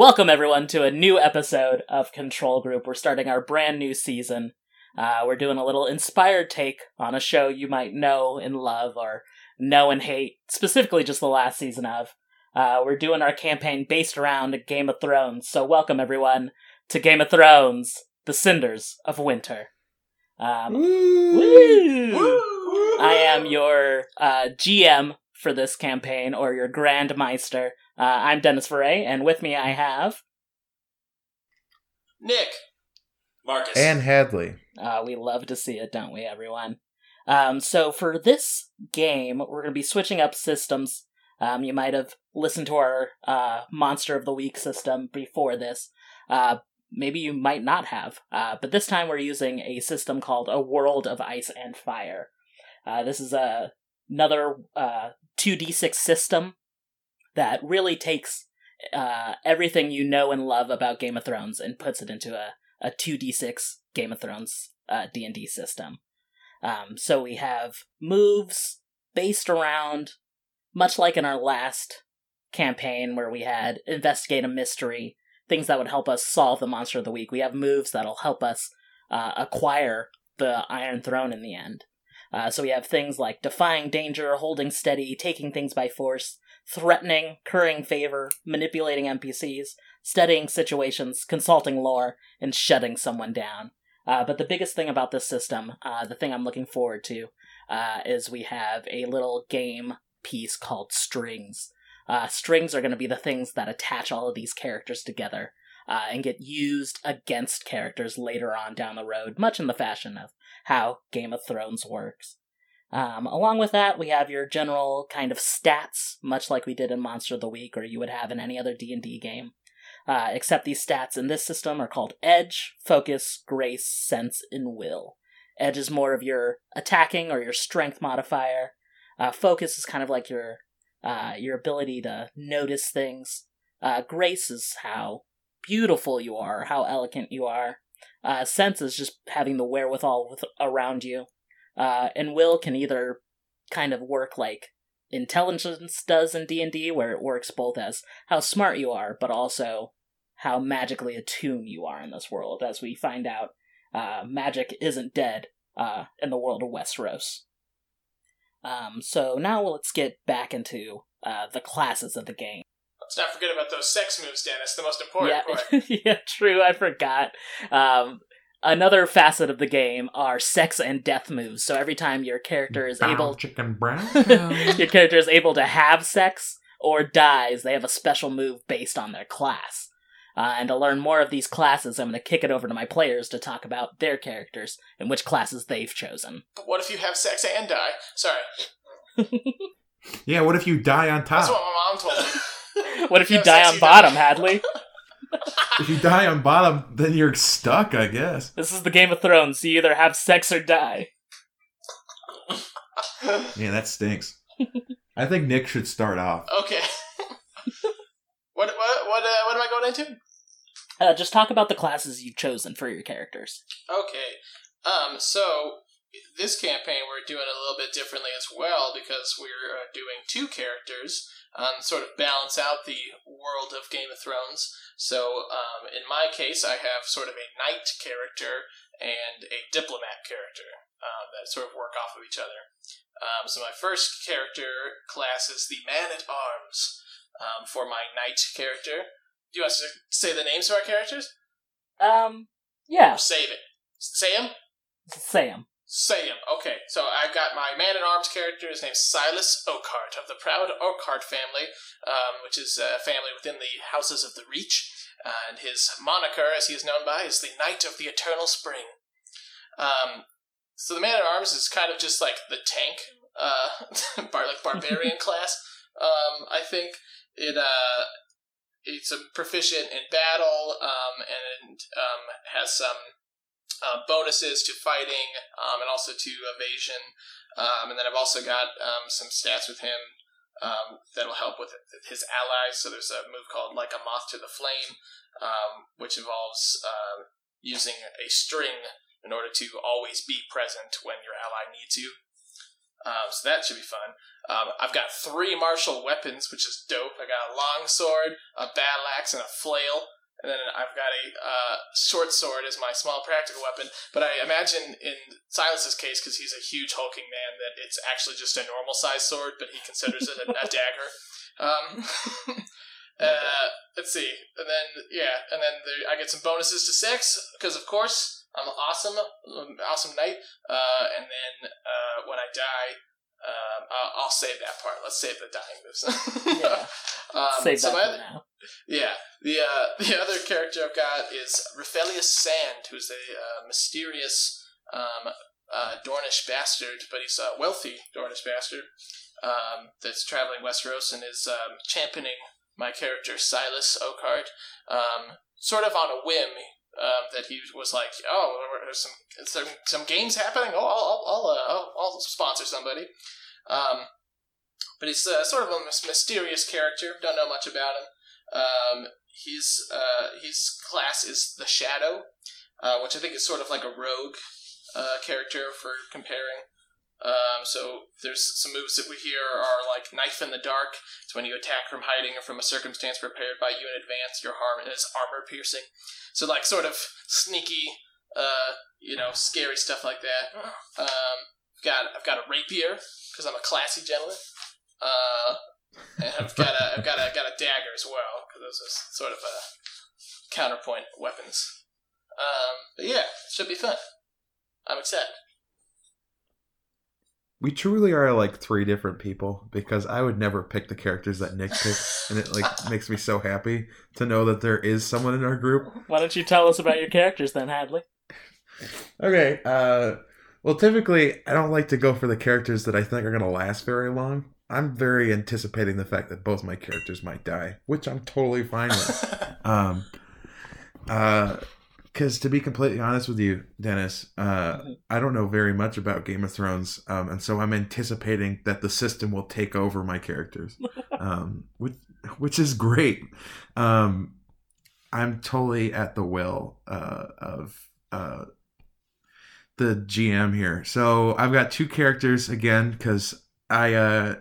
Welcome, everyone, to a new episode of Control Group. We're starting our brand new season. Uh, we're doing a little inspired take on a show you might know and love or know and hate, specifically just the last season of. Uh, we're doing our campaign based around Game of Thrones. So, welcome, everyone, to Game of Thrones The Cinders of Winter. Um! I am your uh, GM for this campaign, or your Grand Maester. Uh, I'm Dennis Foray, and with me I have. Nick. Marcus. And Hadley. Uh, we love to see it, don't we, everyone? Um, so for this game, we're going to be switching up systems. Um, you might have listened to our uh, Monster of the Week system before this. Uh, maybe you might not have. Uh, but this time we're using a system called A World of Ice and Fire. Uh, this is a, another uh, 2d6 system that really takes uh, everything you know and love about Game of Thrones and puts it into a, a 2d6 Game of Thrones uh, D&D system. Um, so we have moves based around, much like in our last campaign where we had investigate a mystery, things that would help us solve the monster of the week. We have moves that'll help us uh, acquire the Iron Throne in the end. Uh, so we have things like defying danger, holding steady, taking things by force, threatening, currying favor, manipulating NPCs, studying situations, consulting lore, and shutting someone down. Uh, but the biggest thing about this system, uh, the thing I'm looking forward to, uh, is we have a little game piece called strings. Uh, strings are going to be the things that attach all of these characters together uh, and get used against characters later on down the road, much in the fashion of how Game of Thrones works. Um, along with that, we have your general kind of stats, much like we did in Monster of the Week, or you would have in any other D and D game. Uh, except these stats in this system are called Edge, Focus, Grace, Sense, and Will. Edge is more of your attacking or your strength modifier. Uh, focus is kind of like your uh, your ability to notice things. Uh, grace is how beautiful you are, how elegant you are. Uh, sense is just having the wherewithal with, around you. Uh, and will can either kind of work like intelligence does in D&D where it works both as how smart you are but also how magically attuned you are in this world as we find out uh, magic isn't dead uh, in the world of Westeros. Um, so now let's get back into uh, the classes of the game. Let's not forget about those sex moves, Dennis. The most important yeah, part. yeah, true. I forgot. Um, another facet of the game are sex and death moves. So every time your character is Brown able, chicken brown. your character is able to have sex or dies, they have a special move based on their class. Uh, and to learn more of these classes, I'm going to kick it over to my players to talk about their characters and which classes they've chosen. But what if you have sex and die? Sorry. yeah, what if you die on top? That's what my mom told me. What if you Have die on you bottom, die. Hadley? If you die on bottom, then you're stuck, I guess. This is the Game of Thrones. You either have sex or die. Yeah, that stinks. I think Nick should start off. okay. what what what uh, what am I going into? Uh, just talk about the classes you've chosen for your characters. Okay. Um. So this campaign we're doing a little bit differently as well because we're uh, doing two characters, um, sort of balance out the world of Game of Thrones. So um, in my case, I have sort of a knight character and a diplomat character um, that sort of work off of each other. Um, so my first character class is the man at arms um, for my knight character. Do you want us to say the names of our characters? Um, yeah, Or save it? Sam? them? Sam. Okay, so I've got my man at arms character. His name's Silas Oakheart of the proud Oakheart family, um, which is a family within the Houses of the Reach. Uh, and his moniker, as he is known by, is the Knight of the Eternal Spring. Um, so the man at arms is kind of just like the tank, uh, bar, like barbarian class. Um, I think it uh, it's a proficient in battle, um, and um, has some uh, bonuses to fighting um, and also to evasion. Um, and then I've also got um, some stats with him um, that'll help with his allies. So there's a move called Like a Moth to the Flame, um, which involves uh, using a string in order to always be present when your ally needs you. Um, so that should be fun. I've got three martial weapons, which is dope. I got a long sword, a battle axe, and a flail. And then I've got a uh, short sword as my small practical weapon. But I imagine in Silas's case, because he's a huge hulking man, that it's actually just a normal sized sword, but he considers it a, a dagger. Um, uh, let's see, and then yeah, and then there, I get some bonuses to sex because of course I'm awesome, um, awesome knight. Uh, and then uh, when I die, um, I'll, I'll save that part. Let's save the dying moves. Yeah. um, Save so that my- for now. Yeah, the uh, the other character I've got is Raphelius Sand, who's a uh, mysterious um, uh, Dornish bastard, but he's a wealthy Dornish bastard um, that's traveling Westeros and is um, championing my character Silas Oakheart, um, sort of on a whim. Um, that he was like, oh, there's some some some games happening. Oh, I'll I'll, I'll, uh, I'll, I'll sponsor somebody. Um, but he's uh, sort of a mysterious character. Don't know much about him. Um, his uh, his class is the Shadow, uh, which I think is sort of like a rogue uh, character for comparing. Um, so there's some moves that we hear are like Knife in the Dark. It's when you attack from hiding or from a circumstance prepared by you in advance. Your harm is armor piercing. So like sort of sneaky, uh, you know, scary stuff like that. Um, got I've got a rapier because I'm a classy gentleman. Uh, and I've got a I've got a got a dagger as well because those are sort of a counterpoint weapons. Um, but yeah, should be fun. I'm excited. We truly are like three different people because I would never pick the characters that Nick picks, and it like makes me so happy to know that there is someone in our group. Why don't you tell us about your characters then, Hadley? Okay, uh, well, typically I don't like to go for the characters that I think are gonna last very long. I'm very anticipating the fact that both my characters might die, which I'm totally fine with. um, uh, because to be completely honest with you, Dennis, uh, Mhm. I don't know very much about Game of Thrones, um, and so I'm anticipating that the system will take over my characters, um, which which is great. Um, I'm totally at the will uh, of uh, the GM here. So I've got two characters again because I uh,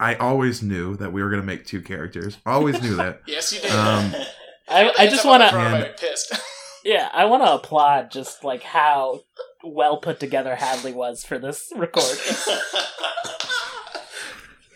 I always knew that we were gonna make two characters. Always knew that. yes, you did. Um, I, I just want to, And- to. pissed. yeah, I want to applaud just like how well put together Hadley was for this record.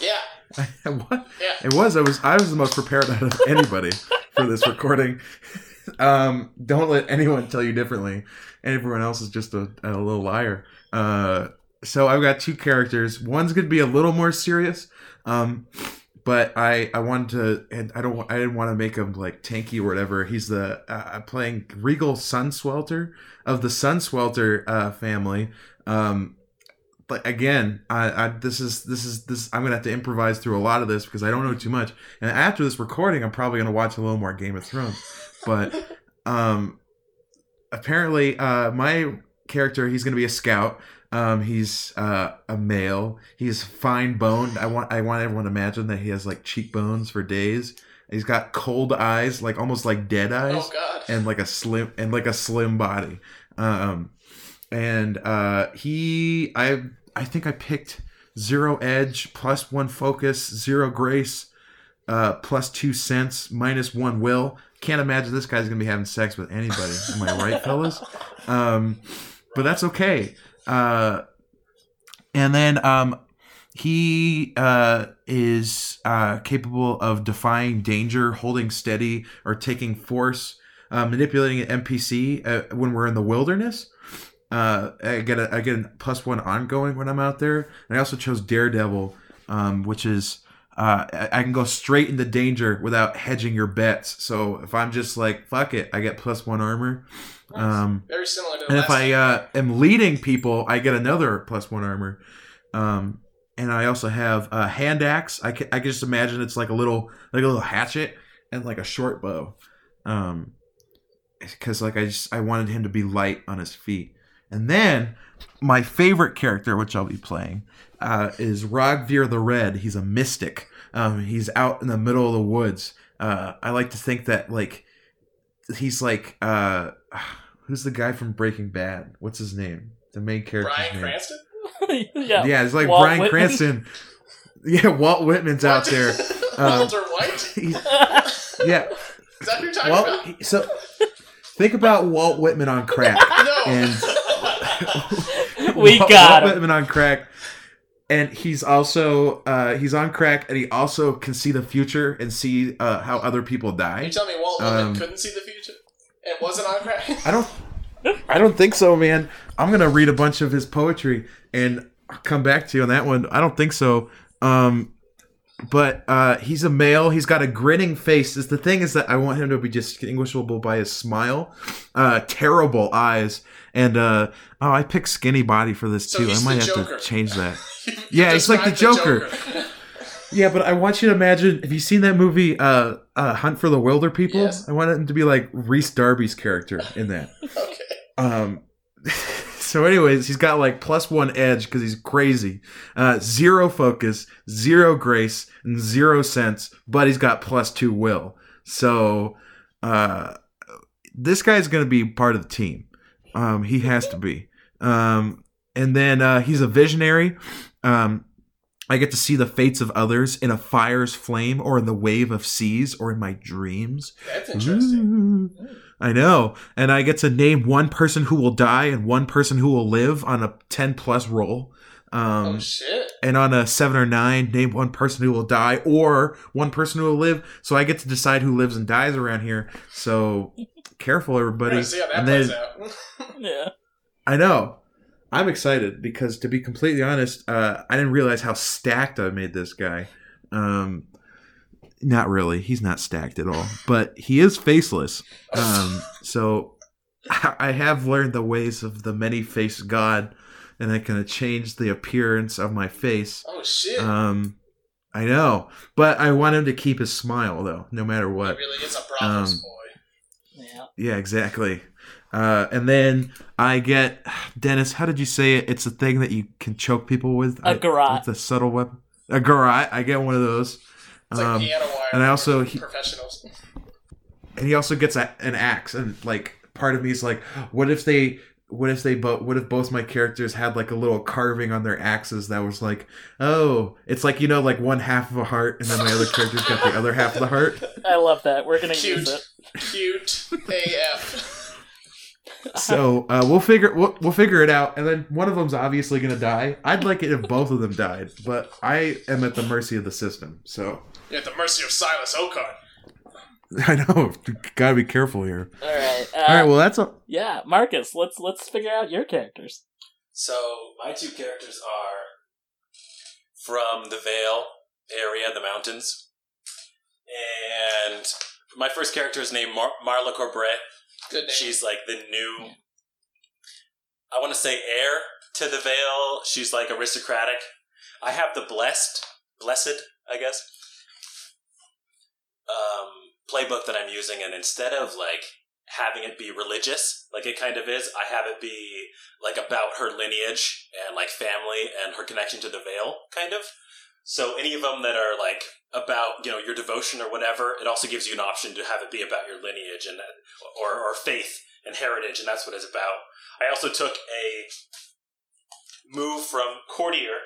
yeah, what? yeah. It was. I was. I was the most prepared out of anybody for this recording. Um, don't let anyone tell you differently. Everyone else is just a, a little liar. Uh, so I've got two characters. One's gonna be a little more serious. Um, but I I wanted to, and I don't. I didn't want to make him like tanky or whatever. He's the uh, I'm playing Regal Sunswelter of the Sunswelter uh, family. Um, but again, I, I this is this is this. I'm gonna have to improvise through a lot of this because I don't know too much. And after this recording, I'm probably gonna watch a little more Game of Thrones. But um, apparently, uh, my character he's gonna be a scout. Um, he's uh, a male. He's fine boned. I want I want everyone to imagine that he has like cheekbones for days. He's got cold eyes, like almost like dead eyes Oh God. and like a slim and like a slim body. Um, and uh, he, I, I think I picked zero edge, plus one focus, zero grace, uh, plus two sense, minus one will. Can't imagine this guy's gonna be having sex with anybody. Am I right, fellas? Um, but that's okay. Uh, and then um, he uh, is uh, capable of defying danger, holding steady, or taking force, uh, manipulating an NPC uh, when we're in the wilderness. Uh, I get a I get a plus one ongoing when I'm out there. And I also chose Daredevil, um, which is uh, I can go straight into danger without hedging your bets. So if I'm just like fuck it, I get plus one armor. Nice. Um, Very similar to the and if I uh, am leading people, I get another plus one armor. Um, and I also have a hand axe. I can, I can just imagine it's like a little like a little hatchet and like a short bow. Um, because like I just I wanted him to be light on his feet. And then my favorite character, which I'll be playing, uh, is Rogvir the Red. He's a mystic. Um, he's out in the middle of the woods. Uh, I like to think that like he's like uh, who's the guy from Breaking Bad? What's his name? The main character. Bryan name. Cranston. yeah. Yeah, it's like Walt Bryan Whitman. Cranston. Yeah, Walt Whitman's out there. Um, Walter White? He's- yeah. Is that who you're talking Well, about? so think about Walt Whitman on crack. No. And we Walt, got Walt him. Whitman on crack. And he's also uh, he's on crack, and he also can see the future and see uh, how other people die. you tell me Walt Whitman Um, couldn't see the future and wasn't on crack? I don't, I don't think so, man. I'm gonna read a bunch of his poetry and I'll come back to you on that one. I don't think so. Um, but uh, he's a male. He's got a grinning face. Is the thing is that I want him to be distinguishable by his smile, uh, terrible eyes, and uh, oh, I picked skinny body for this So too. I might have Joker. to change that. Yeah, he's like the described Joker. Yeah, but I want you to imagine. Have you seen that movie, uh, uh, Hunt for the Wilderpeople? Yes. I want him to be like Rhys Darby's character in that. okay. Um, so, anyways, he's got like plus one edge because he's crazy. Uh, zero focus, zero grace, and zero sense, but he's got plus two will. So, uh, this guy's going to be part of the team. Um, he has to be. Um, and then uh, he's a visionary. Um, I get to see the fates of others in a fire's flame, or in the wave of seas, or in my dreams. That's interesting. Ooh. I know. And I get to name one person who will die and one person who will live on a 10 plus roll. Um, oh shit. and on a 7 or 9, name one person who will die or one person who will live. So I get to decide who lives and dies around here. So careful, everybody. gonna see how that and plays then out. Yeah. I know. I'm excited because to be completely honest, uh, I didn't realize how stacked I made this guy. Um, not really. He's not stacked at all, but he is faceless. Um, so I have learned the ways of the many faced God, and I can change the appearance of my face. oh shit. Um, I know, but I want him to keep his smile though, no matter he what. really is a Braavos um, boy. Yeah. Yeah, exactly. Uh, and then I get Dennis. How did you say it? It's a thing that you can choke people with. A garrote. It's a subtle weapon. A garrote. I get one of those. It's like Um, piano wire. and I also- he- professionals. and he also gets a, an axe. And like part of me is like, what if they? What if they but What if both my characters had like a little carving on their axes that was like, oh, it's like you know, like one half of a heart, and then my other character's got the other half of the heart. I love that. We're gonna Cute. use it. Cute AF. So uh, we'll figure we'll, we'll figure it out, and then one of them's obviously gonna die. I'd like it if both of them died, but I am at the mercy of the system. So You're at the mercy of Silas Oakheart. I know, gotta be careful here. All right. Uh, All right, well that's a yeah, Marcus. Let's let's figure out your characters. So my two characters are from the Vale area, the mountains, and my first character is named Mar- Marla Corbray. Good name. She's like the new, Yeah. I want to say heir to the Vale. She's like aristocratic. I have the blessed, blessed, I guess, um, playbook that I'm using, and instead of like having it be religious, like it kind of is, I have it be like about her lineage and like family and her connection to the Vale, kind of. So any of them that are like about you know your devotion or whatever, it also gives you an option to have it be about your lineage and or or faith and heritage, and that's what it's about. I also took a move from courtier,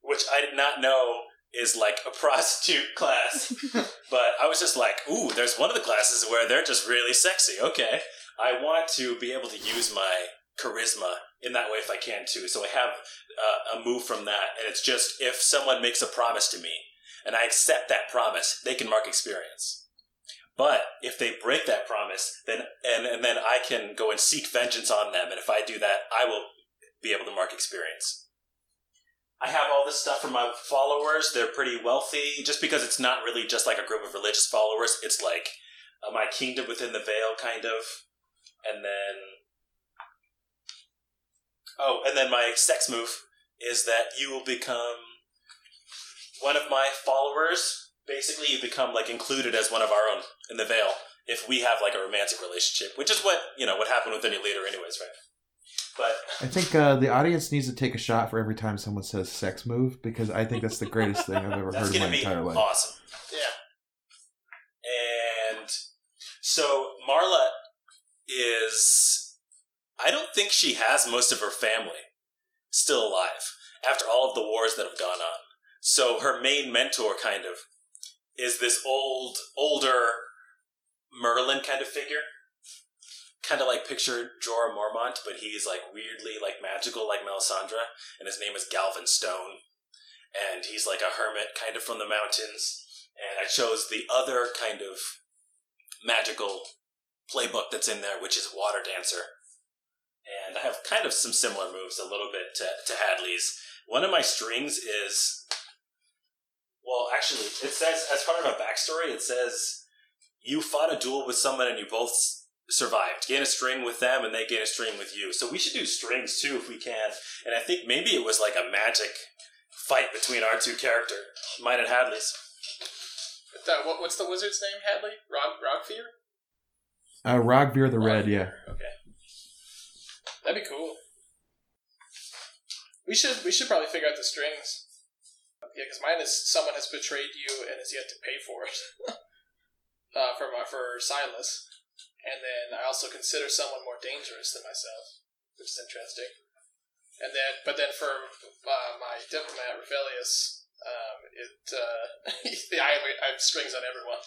which I did not know is like a prostitute class, but I was just like, ooh, there's one of the classes where they're just really sexy. Okay, I want to be able to use my charisma in that way if I can too. So I have uh, a move from that, and it's just if someone makes a promise to me and I accept that promise, they can mark experience. But if they break that promise, then and, and then I can go and seek vengeance on them, and if I do that, I will be able to mark experience. I have all this stuff from my followers. They're pretty wealthy, just because it's not really just like a group of religious followers. It's like uh, my kingdom within the Vale, kind of. And then, oh, and then my sex move is that you will become one of my followers. Basically, you become like included as one of our own in the Vale if we have like a romantic relationship, which is what you know what happened with any leader, anyways, right? But I think uh, the audience needs to take a shot for every time someone says "sex move" because I think that's the greatest thing I've ever heard in my be entire life. awesome. yeah. And so Marla is I don't think she has most of her family still alive. after all of the wars that have gone on. So her main mentor, kind of, is this old, older Merlin kind of figure. Kind of like picture Jorah Mormont, but he's like weirdly like magical, like Melisandre, and his name is Galvin Stone, and he's like a hermit, kind of from the mountains. And I chose the other kind of magical playbook that's in there, which is Water Dancer. And I have kind of some similar moves a little bit to, to Hadley's. One of my strings is. Well, actually, it says, as part of a backstory, it says you fought a duel with someone and you both survived. Gain a string with them and they gain a string with you. So we should do strings too if we can. And I think maybe it was like a magic fight between our two characters, mine and Hadley's. That, what, what's the wizard's name, Hadley? Rog, Rogfear? Uh, Rogvir the Red, yeah. Okay. That'd be cool. We should we should probably figure out the strings. Yeah, because mine is someone has betrayed you and has yet to pay for it. uh, for my, for Silas, and then I also consider someone more dangerous than myself, which is interesting. And then, but then for uh, my diplomat Revelius, um, it uh, I, have, I have strings on everyone.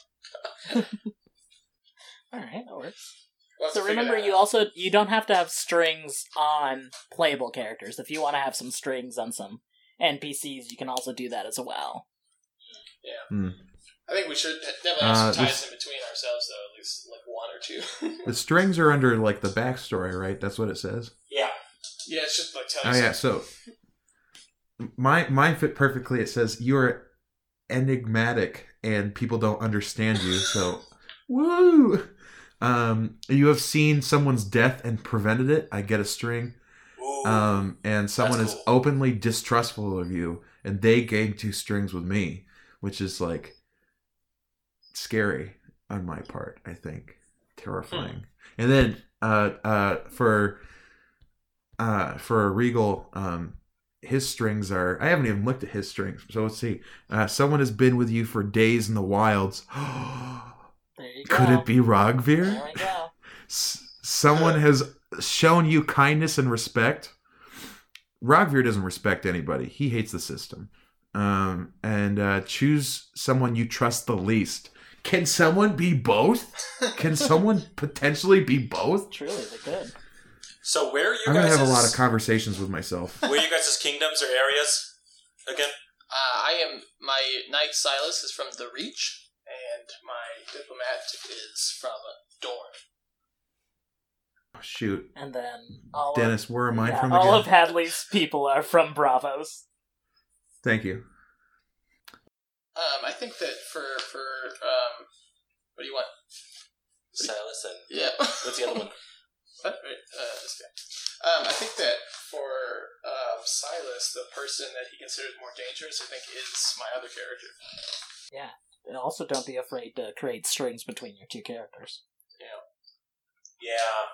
All right, that works. We'll So remember, you also you don't have to have strings on playable characters. If you want to have some strings on some NPCs, you can also do that as well. I think we should definitely have some Uh, ties this- in between ourselves, though. At least like one or two. The strings are under like the backstory, right? That's what it says. Yeah. yeah, It's just like tell Oh yeah, so my mine fit perfectly. It says you're enigmatic and people don't understand you. So woo. Um, you have seen someone's death and prevented it. I get a string. Ooh. Um, and someone That's is openly distrustful of you, and they gain two strings with me, which is like scary on my part. I think terrifying. And then uh, uh, for uh, for Regal, um, his strings are. I haven't even looked at his strings, so let's see. Uh, someone has been with you for days in the wilds. Go. Could it be Rogvir? we go. S- someone has shown you kindness and respect. Rogvir doesn't respect anybody. He hates the system. Um, and uh, choose someone you trust the least. Can someone be both? Can someone potentially be both? Truly, they could. So where are you I'm gonna have a lot of conversations with myself. where are you guys' kingdoms or areas again? Uh, I am my knight Silas is from the Reach, and my diplomat is from Dorne. Oh, shoot, And then all Dennis, where am I yeah, from all of Hadley's people are from Braavos. Thank you. Um, I think that for for um, what do you want? Silas and Yeah. what's the other one? Uh, this guy. Um, I think that for um, Silas, the person that he considers more dangerous, I think, is my other character. Yeah, and also, don't be afraid to create strings between your two characters. Yeah.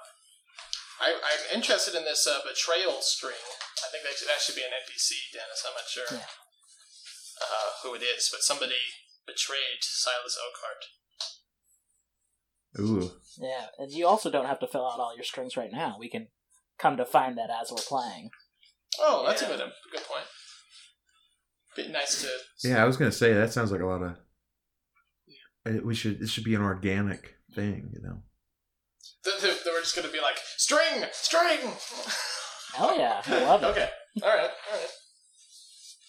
I, I'm interested in this uh, betrayal string. I think that should, that should be an NPC, Dennis. I'm not sure Yeah. uh, who it is, but somebody betrayed Silas Oakheart. Ooh, Yeah, and you also don't have to fill out all your strings right now. We can come to find that as we're playing. Oh, that's Yeah. a good, a good point. Be nice to. yeah. I was gonna say that sounds like a lot of. Uh, We should. It should be an organic thing, you know. Th- th- They were just going to be like string, string. Hell yeah, I love it. okay. All right. All right.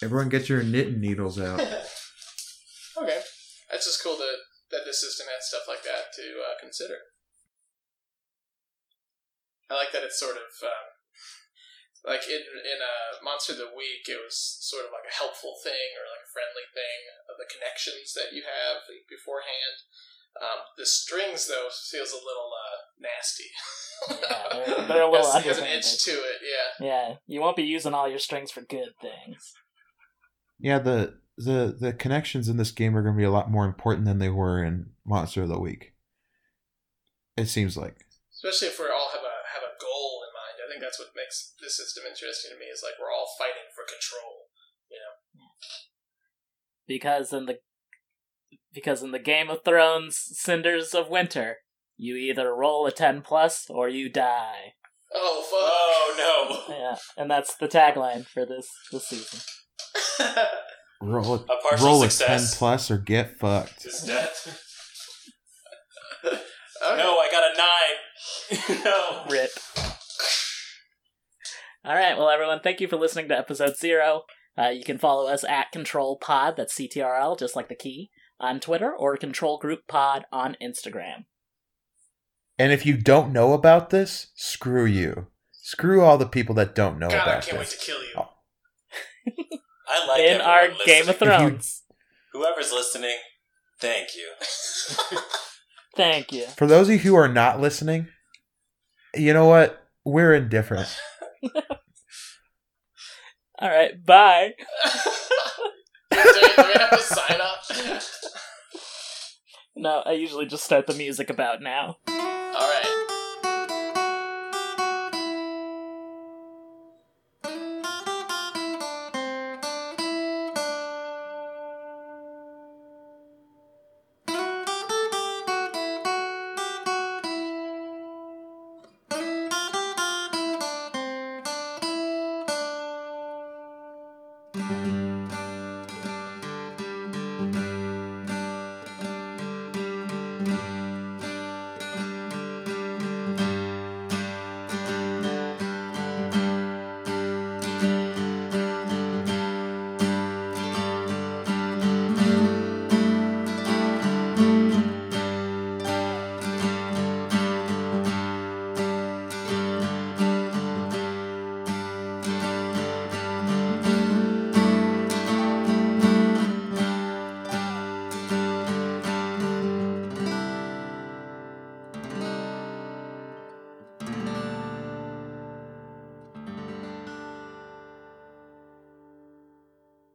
Everyone, get your knitting needles out. okay. That's just cool that that this system has stuff like that to uh, consider. I like that it's sort of um, like in in a Monster of the Week, it was sort of like a helpful thing or like a friendly thing of the connections that you have beforehand. Um, the strings though feels a little uh, nasty. Yeah, they're, they're a little has, has an edge to it. Yeah. Yeah, you won't be using all your strings for good things. Yeah, the the the connections in this game are going to be a lot more important than they were in Monster of the Week. It seems like. especially if we all have a have a goal in mind. I think that's what makes this system interesting to me. Is like we're all fighting for control. You know. Because in the because in the Game of Thrones Cinders of Winter, you either roll a ten plus or you die. Oh fuck! Oh no! Yeah, and that's the tagline for this this season. fuck! Roll a, A partial roll a success. ten plus or get fucked. His death. Okay. No, I got a nine. no. Rip. All right, well, everyone, thank you for listening to episode zero. Uh, you can follow us at Control Pod, that's CTRL, just like the key, on Twitter, or Control Group Pod on Instagram. And if you don't know about this, screw you. Screw all the people that don't know God, I about can't wait this. to kill you. Oh. I like In our listening. Game of Thrones. Whoever's listening, thank you. Thank you. For those of you who are not listening, you know what? We're indifferent. All right, bye. do, we, do we have to sign off? No, I usually just start the music about now. All right.